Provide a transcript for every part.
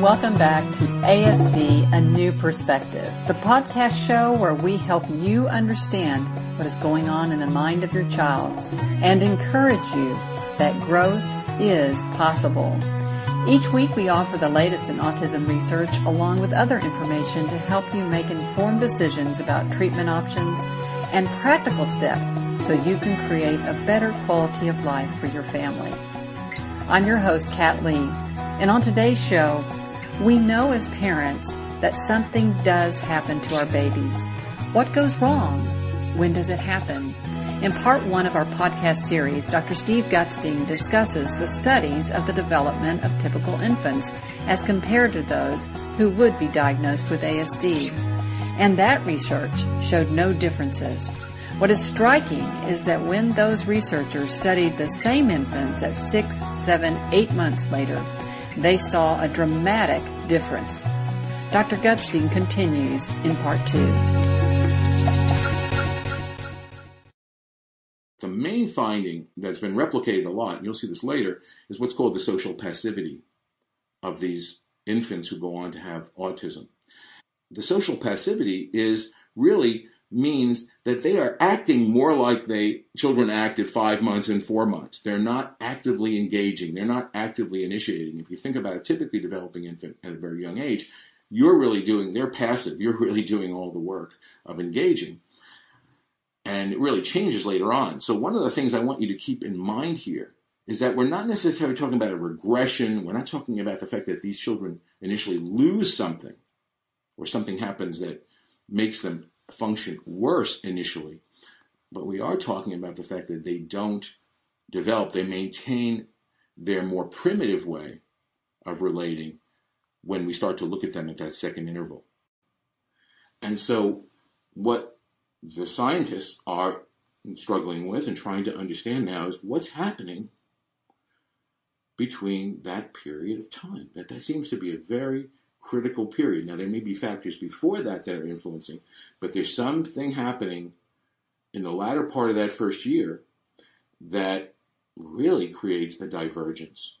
welcome back to ASD A New Perspective, the podcast show where we help you understand what is going on in the mind of your child and encourage you that growth is possible. Each week we offer the latest in autism research along with other information to help you make informed decisions about treatment options and practical steps so you can create a better quality of life for your family. I'm your host, Kat Lee, and on today's show, we know as parents that something does happen to our babies. What goes wrong? When does it happen? In part one of our podcast series, Dr. Steve Gutstein discusses the studies of the development of typical infants as compared to those who would be diagnosed with ASD. And that research showed no differences. What is striking is that when those researchers studied the same infants at six, seven, eight months later, they saw a dramatic difference. Dr. Gutstein continues in part two. The main finding that's been replicated a lot, and you'll see this later, is what's called the social passivity of these infants who go on to have autism. The social passivity is really means that they are acting more like they children act at five months and four months. They're not actively engaging. They're not actively initiating. If you think about a typically developing infant at a very young age, you're really doing. They're passive. You're really doing all the work of engaging and it really changes later on. So one of the things I want you to keep in mind here is that we're not necessarily talking about a regression. We're not talking about the fact that these children initially lose something or something happens that makes them function worse initially. But we are talking about the fact that they don't develop, they maintain their more primitive way of relating when we start to look at them at that second interval. And so what the scientists are struggling with and trying to understand now is what's happening between that period of time. That that seems to be a very critical period. Now there may be factors before that that are influencing, but there's something happening in the latter part of that first year that really creates a divergence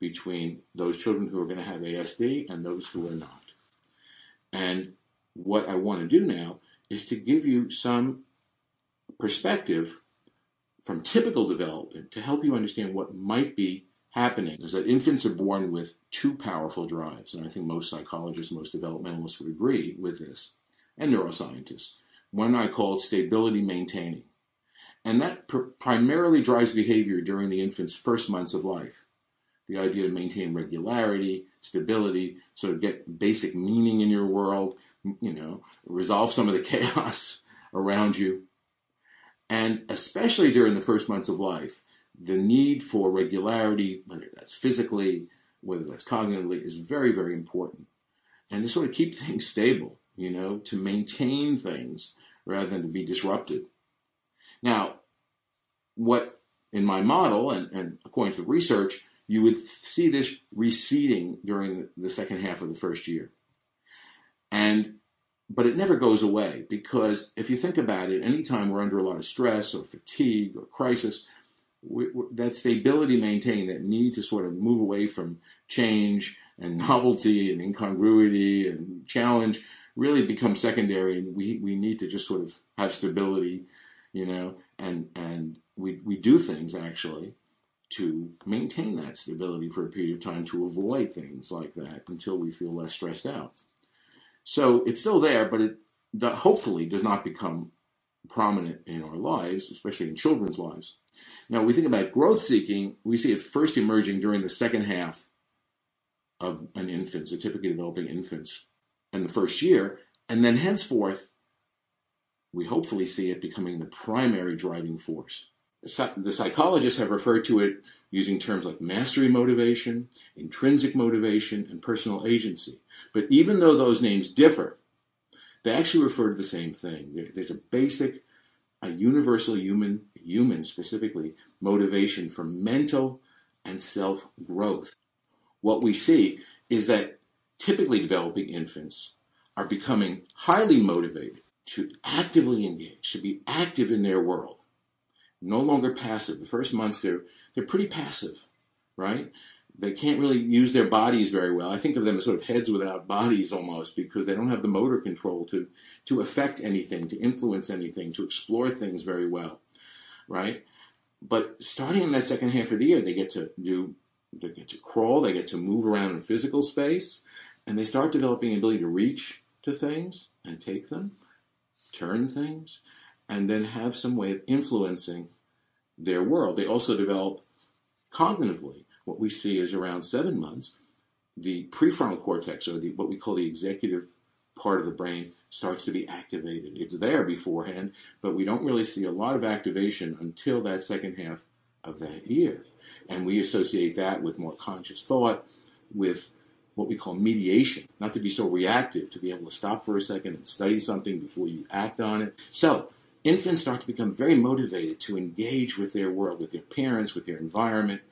between those children who are going to have ASD and those who are not. And what I want to do now is to give you some perspective from typical development to help you understand what might be happening is that infants are born with two powerful drives, and I think most psychologists, most developmentalists would agree with this, and neuroscientists. One I call stability maintaining, and that pr- primarily drives behavior during the infant's first months of life. The idea to maintain regularity, stability, sort of get basic meaning in your world, you know, resolve some of the chaos around you. And especially during the first months of life, the need for regularity, whether that's physically, whether that's cognitively, is very, very important. And to sort of keep things stable, you know, to maintain things rather than to be disrupted. Now, what in my model, and, and according to research, you would see this receding during the second half of the first year. And but it never goes away because if you think about it, anytime we're under a lot of stress or fatigue or crisis, we, that stability maintained, that need to sort of move away from change and novelty and incongruity and challenge really becomes secondary and we, we need to just sort of have stability, you know, and and we, we do things actually to maintain that stability for a period of time to avoid things like that until we feel less stressed out. So it's still there, but it hopefully does not become prominent in our lives, especially in children's lives. Now, we think about growth seeking, we see it first emerging during the second half of an infant's, a typically developing infant's, in the first year, and then henceforth, we hopefully see it becoming the primary driving force. The psychologists have referred to it using terms like mastery motivation, intrinsic motivation, and personal agency. But even though those names differ, they actually refer to the same thing. There's a basic, a universal human, human specifically, motivation for mental and self growth. What we see is that typically developing infants are becoming highly motivated to actively engage, to be active in their world, no longer passive. The first months they're they're pretty passive, right? They can't really use their bodies very well. I think of them as sort of heads without bodies almost because they don't have the motor control to to affect anything, to influence anything, to explore things very well, right? But starting in that second half of the year, they get to do they get to crawl, they get to move around in physical space, and they start developing the ability to reach to things and take them, turn things, and then have some way of influencing their world. They also develop cognitively. What we see is around seven months, the prefrontal cortex, or the, what we call the executive part of the brain, starts to be activated. It's there beforehand, but we don't really see a lot of activation until that second half of that year. And we associate that with more conscious thought, with what we call mediation, not to be so reactive, to be able to stop for a second and study something before you act on it. So, infants start to become very motivated to engage with their world, with their parents, with their environment,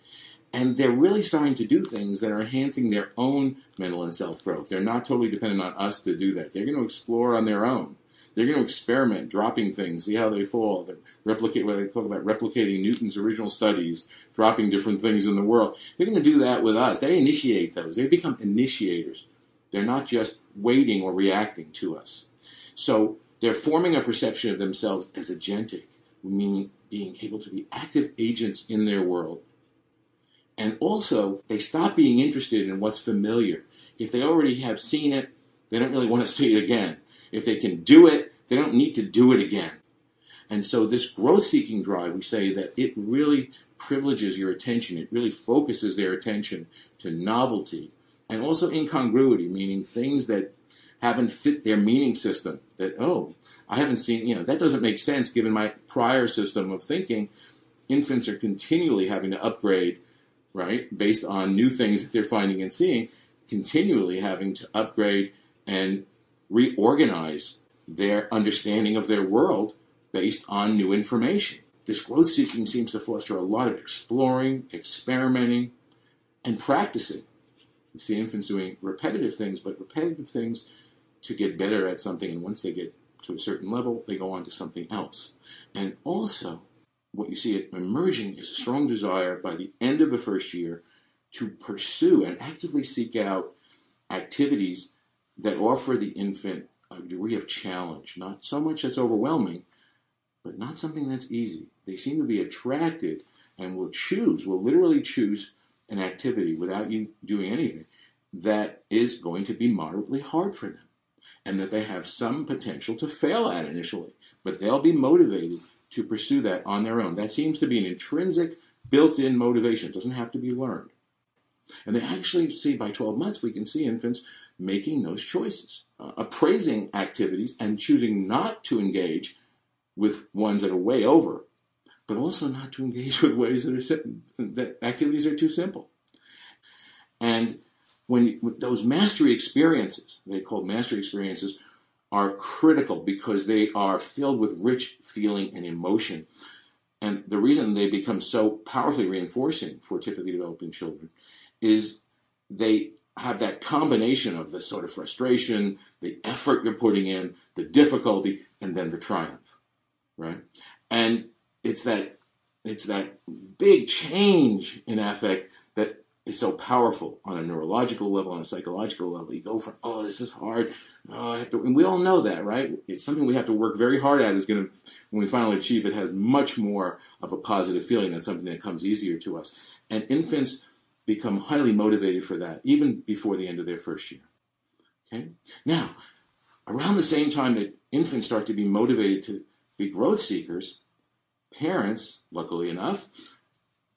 and they're really starting to do things that are enhancing their own mental and self growth. They're not totally dependent on us to do that. They're going to explore on their own. They're going to experiment, dropping things, see how they fall. They replicate what I talk about replicating Newton's original studies, dropping different things in the world. They're going to do that with us. They initiate those. They become initiators. They're not just waiting or reacting to us. So they're forming a perception of themselves as agentic, meaning being able to be active agents in their world. And also, they stop being interested in what's familiar. If they already have seen it, they don't really want to see it again. If they can do it, they don't need to do it again. And so, this growth seeking drive, we say that it really privileges your attention. It really focuses their attention to novelty and also incongruity, meaning things that haven't fit their meaning system. That, oh, I haven't seen, you know, that doesn't make sense given my prior system of thinking. Infants are continually having to upgrade, right, based on new things that they're finding and seeing, continually having to upgrade and reorganize their understanding of their world based on new information. This growth seeking seems to foster a lot of exploring, experimenting, and practicing. You see infants doing repetitive things, but repetitive things to get better at something, and once they get to a certain level, they go on to something else. And also, what you see emerging is a strong desire by the end of the first year to pursue and actively seek out activities that offer the infant a degree of challenge. Not so much that's overwhelming, but not something that's easy. They seem to be attracted and will choose, will literally choose an activity without you doing anything that is going to be moderately hard for them and that they have some potential to fail at initially, but they'll be motivated to pursue that on their own. That seems to be an intrinsic, built in motivation. It doesn't have to be learned. And they actually see by 12 months, we can see infants making those choices, uh, appraising activities and choosing not to engage with ones that are way over, but also not to engage with ways that are that activities are too simple. And when those mastery experiences, they call mastery experiences, are critical because they are filled with rich feeling and emotion. And the reason they become so powerfully reinforcing for typically developing children is they have that combination of the sort of frustration, the effort you're putting in, the difficulty, and then the triumph, right? And it's that it's that big change in affect that is so powerful on a neurological level, on a psychological level. You go from, oh, this is hard. Oh, and we all know that, right? It's something we have to work very hard at. Is going to, when we finally achieve it, has much more of a positive feeling than something that comes easier to us. And infants become highly motivated for that, even before the end of their first year. Okay? Now, around the same time that infants start to be motivated to be growth seekers, parents, luckily enough,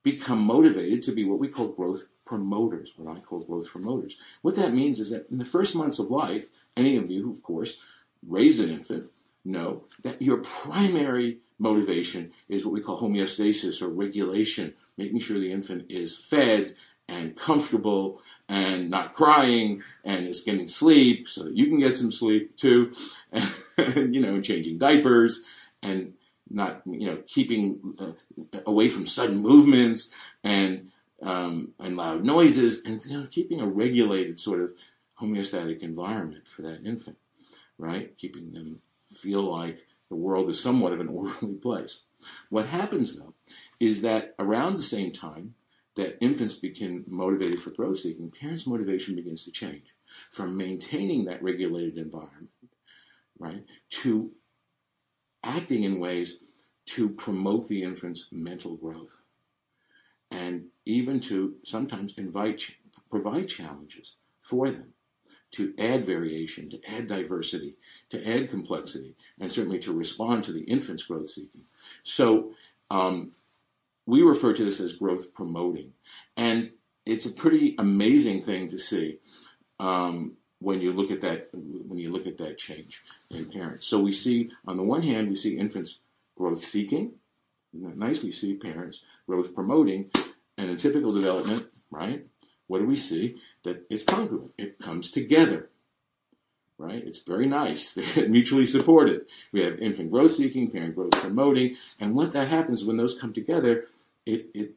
become motivated to be what we call growth promoters, what I call growth promoters. What that means is that in the first months of life, any of you who, of course, raise an infant know that your primary motivation is what we call homeostasis or regulation, making sure the infant is fed and comfortable and not crying and is getting sleep so that you can get some sleep too, and, you know, changing diapers and not, you know, keeping uh, away from sudden movements and um, and loud noises, and you know, keeping a regulated sort of homeostatic environment for that infant, right? Keeping them feel like the world is somewhat of an orderly place. What happens though is that around the same time, that infants become motivated for growth seeking, parents' motivation begins to change from maintaining that regulated environment, right, to acting in ways to promote the infant's mental growth and even to sometimes invite, provide challenges for them to add variation, to add diversity, to add complexity, and certainly to respond to the infant's growth seeking. So um, we refer to this as growth promoting. And it's a pretty amazing thing to see um, when you look at that when you look at that change in parents. So we see on the one hand we see infants growth seeking. Isn't that nice? We see parents growth promoting, and in typical development, right? What do we see? That it's congruent. It comes together. Right? It's very nice. They're mutually supported. We have infant growth seeking, parent growth promoting, and what that happens when those come together, it, it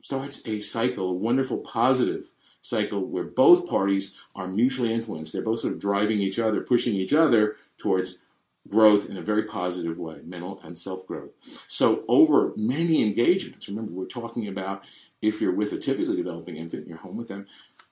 starts a cycle, a wonderful positive cycle where both parties are mutually influenced. They're both sort of driving each other, pushing each other towards growth in a very positive way, mental and self growth. So, over many engagements, remember, we're talking about if you're with a typically developing infant, you're home with them,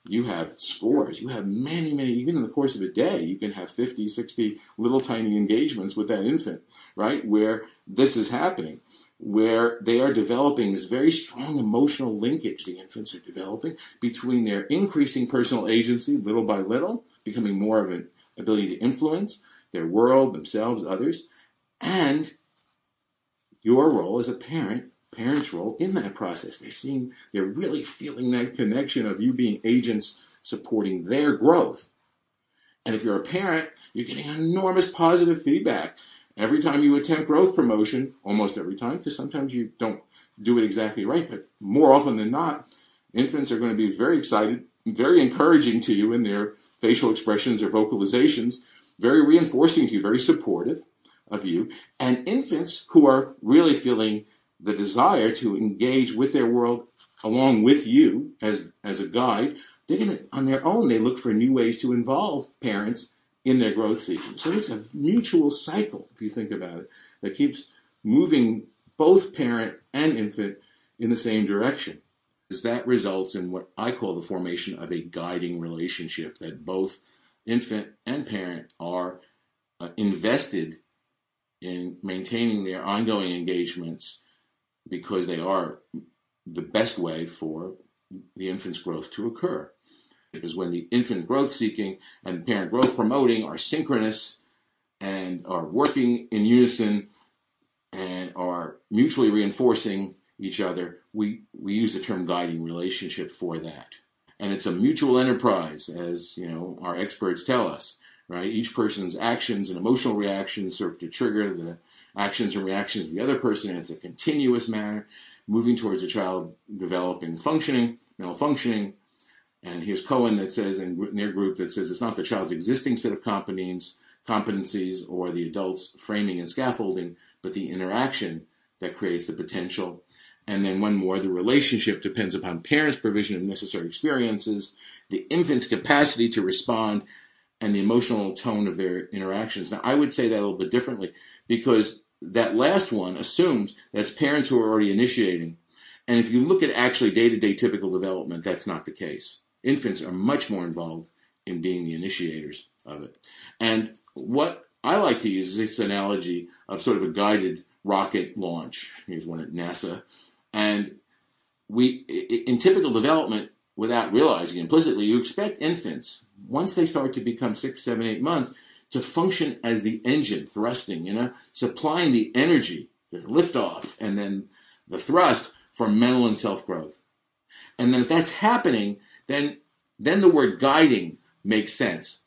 you have scores. You have many, many, even in the course of a day, you can have 50, 60 little tiny engagements with that infant, right? Where this is happening where they are developing this very strong emotional linkage the infants are developing between their increasing personal agency little by little, becoming more of an ability to influence their world, themselves, others, and your role as a parent, parent's role in that process. They're seeing, they're really feeling that connection of you being agents supporting their growth. And if you're a parent, you're getting enormous positive feedback Every time you attempt growth promotion, almost every time, because sometimes you don't do it exactly right, but more often than not, infants are going to be very excited, very encouraging to you in their facial expressions or vocalizations, very reinforcing to you, very supportive of you. And infants who are really feeling the desire to engage with their world along with you as, as a guide, they're going to, on their own, they look for new ways to involve parents in their growth seeking. So it's a mutual cycle, if you think about it, that keeps moving both parent and infant in the same direction. Is that results in what I call the formation of a guiding relationship that both infant and parent are uh, invested in maintaining their ongoing engagements because they are the best way for the infant's growth to occur is when the infant growth seeking and parent growth promoting are synchronous and are working in unison and are mutually reinforcing each other. We, we use the term guiding relationship for that. And it's a mutual enterprise, as you know, our experts tell us, right? Each person's actions and emotional reactions serve to trigger the actions and reactions of the other person. And it's a continuous manner, moving towards a child developing functioning, mental functioning, and here's Cohen that says, in their group, that says it's not the child's existing set of competencies or the adult's framing and scaffolding, but the interaction that creates the potential. And then one more, the relationship depends upon parents' provision of necessary experiences, the infant's capacity to respond, and the emotional tone of their interactions. Now, I would say that a little bit differently because that last one assumes that's parents who are already initiating. And if you look at actually day to day typical development, that's not the case infants are much more involved in being the initiators of it. And what I like to use is this analogy of sort of a guided rocket launch. Here's one at NASA. And we, in typical development, without realizing implicitly, you expect infants, once they start to become six, seven, eight months, to function as the engine thrusting, you know, supplying the energy, the liftoff, and then the thrust for mental and self growth. And then if that's happening, then then the word guiding makes sense.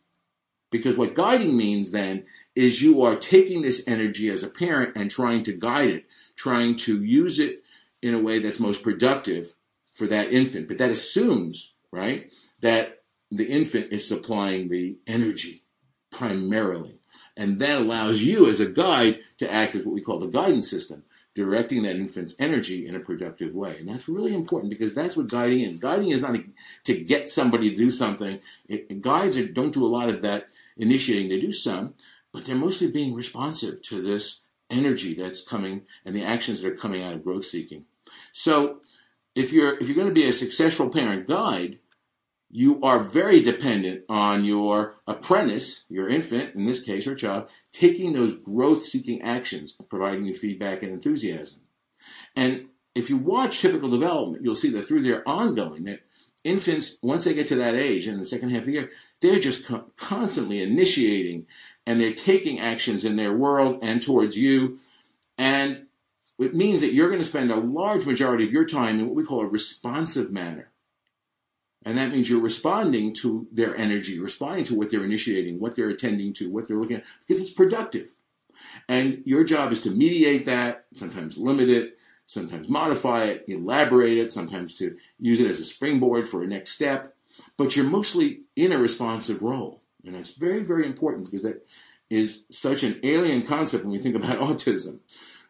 Because what guiding means then is you are taking this energy as a parent and trying to guide it, trying to use it in a way that's most productive for that infant. But that assumes, right, that the infant is supplying the energy primarily. And that allows you as a guide to act as what we call the guidance system directing that infant's energy in a productive way. And that's really important because that's what guiding is. Guiding is not to get somebody to do something. It, guides are, don't do a lot of that initiating. They do some, but they're mostly being responsive to this energy that's coming and the actions that are coming out of growth seeking. So if you're if you're going to be a successful parent guide, you are very dependent on your apprentice, your infant, in this case, or child, taking those growth seeking actions, providing you feedback and enthusiasm. And if you watch typical development, you'll see that through their ongoing, that infants, once they get to that age in the second half of the year, they're just co- constantly initiating and they're taking actions in their world and towards you. And it means that you're going to spend a large majority of your time in what we call a responsive manner. And that means you're responding to their energy, responding to what they're initiating, what they're attending to, what they're looking at, because it's productive. And your job is to mediate that, sometimes limit it, sometimes modify it, elaborate it, sometimes to use it as a springboard for a next step. But you're mostly in a responsive role. And that's very, very important because that is such an alien concept when we think about autism,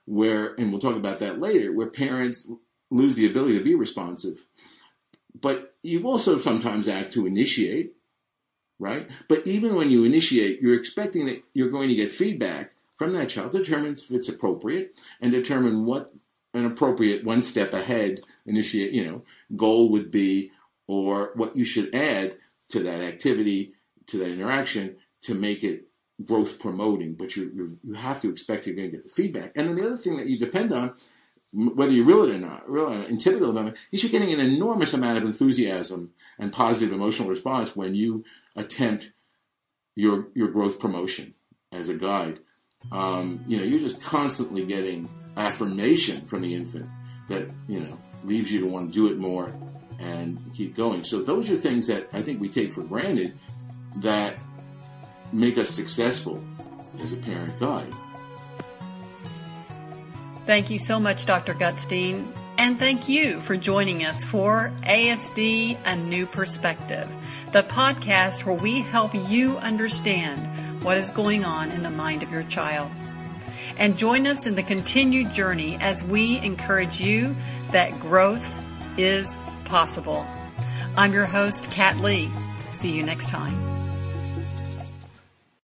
where, and we'll talk about that later, where parents lose the ability to be responsive. But you also sometimes act to initiate, right? But even when you initiate, you're expecting that you're going to get feedback from that child, determine if it's appropriate, and determine what an appropriate one step ahead initiate, you know, goal would be, or what you should add to that activity, to that interaction, to make it growth promoting. But you you, have to expect you're going to get the feedback. And then the other thing that you depend on, whether you will it or not, really in typical is you're getting an enormous amount of enthusiasm and positive emotional response when you attempt your your growth promotion as a guide. Um, you know, you're just constantly getting affirmation from the infant that you know leaves you to want to do it more and keep going. So those are things that I think we take for granted that make us successful as a parent guide. Thank you so much, Dr. Gutstein. And thank you for joining us for ASD A New Perspective, the podcast where we help you understand what is going on in the mind of your child. And join us in the continued journey as we encourage you that growth is possible. I'm your host, Kat Lee. See you next time.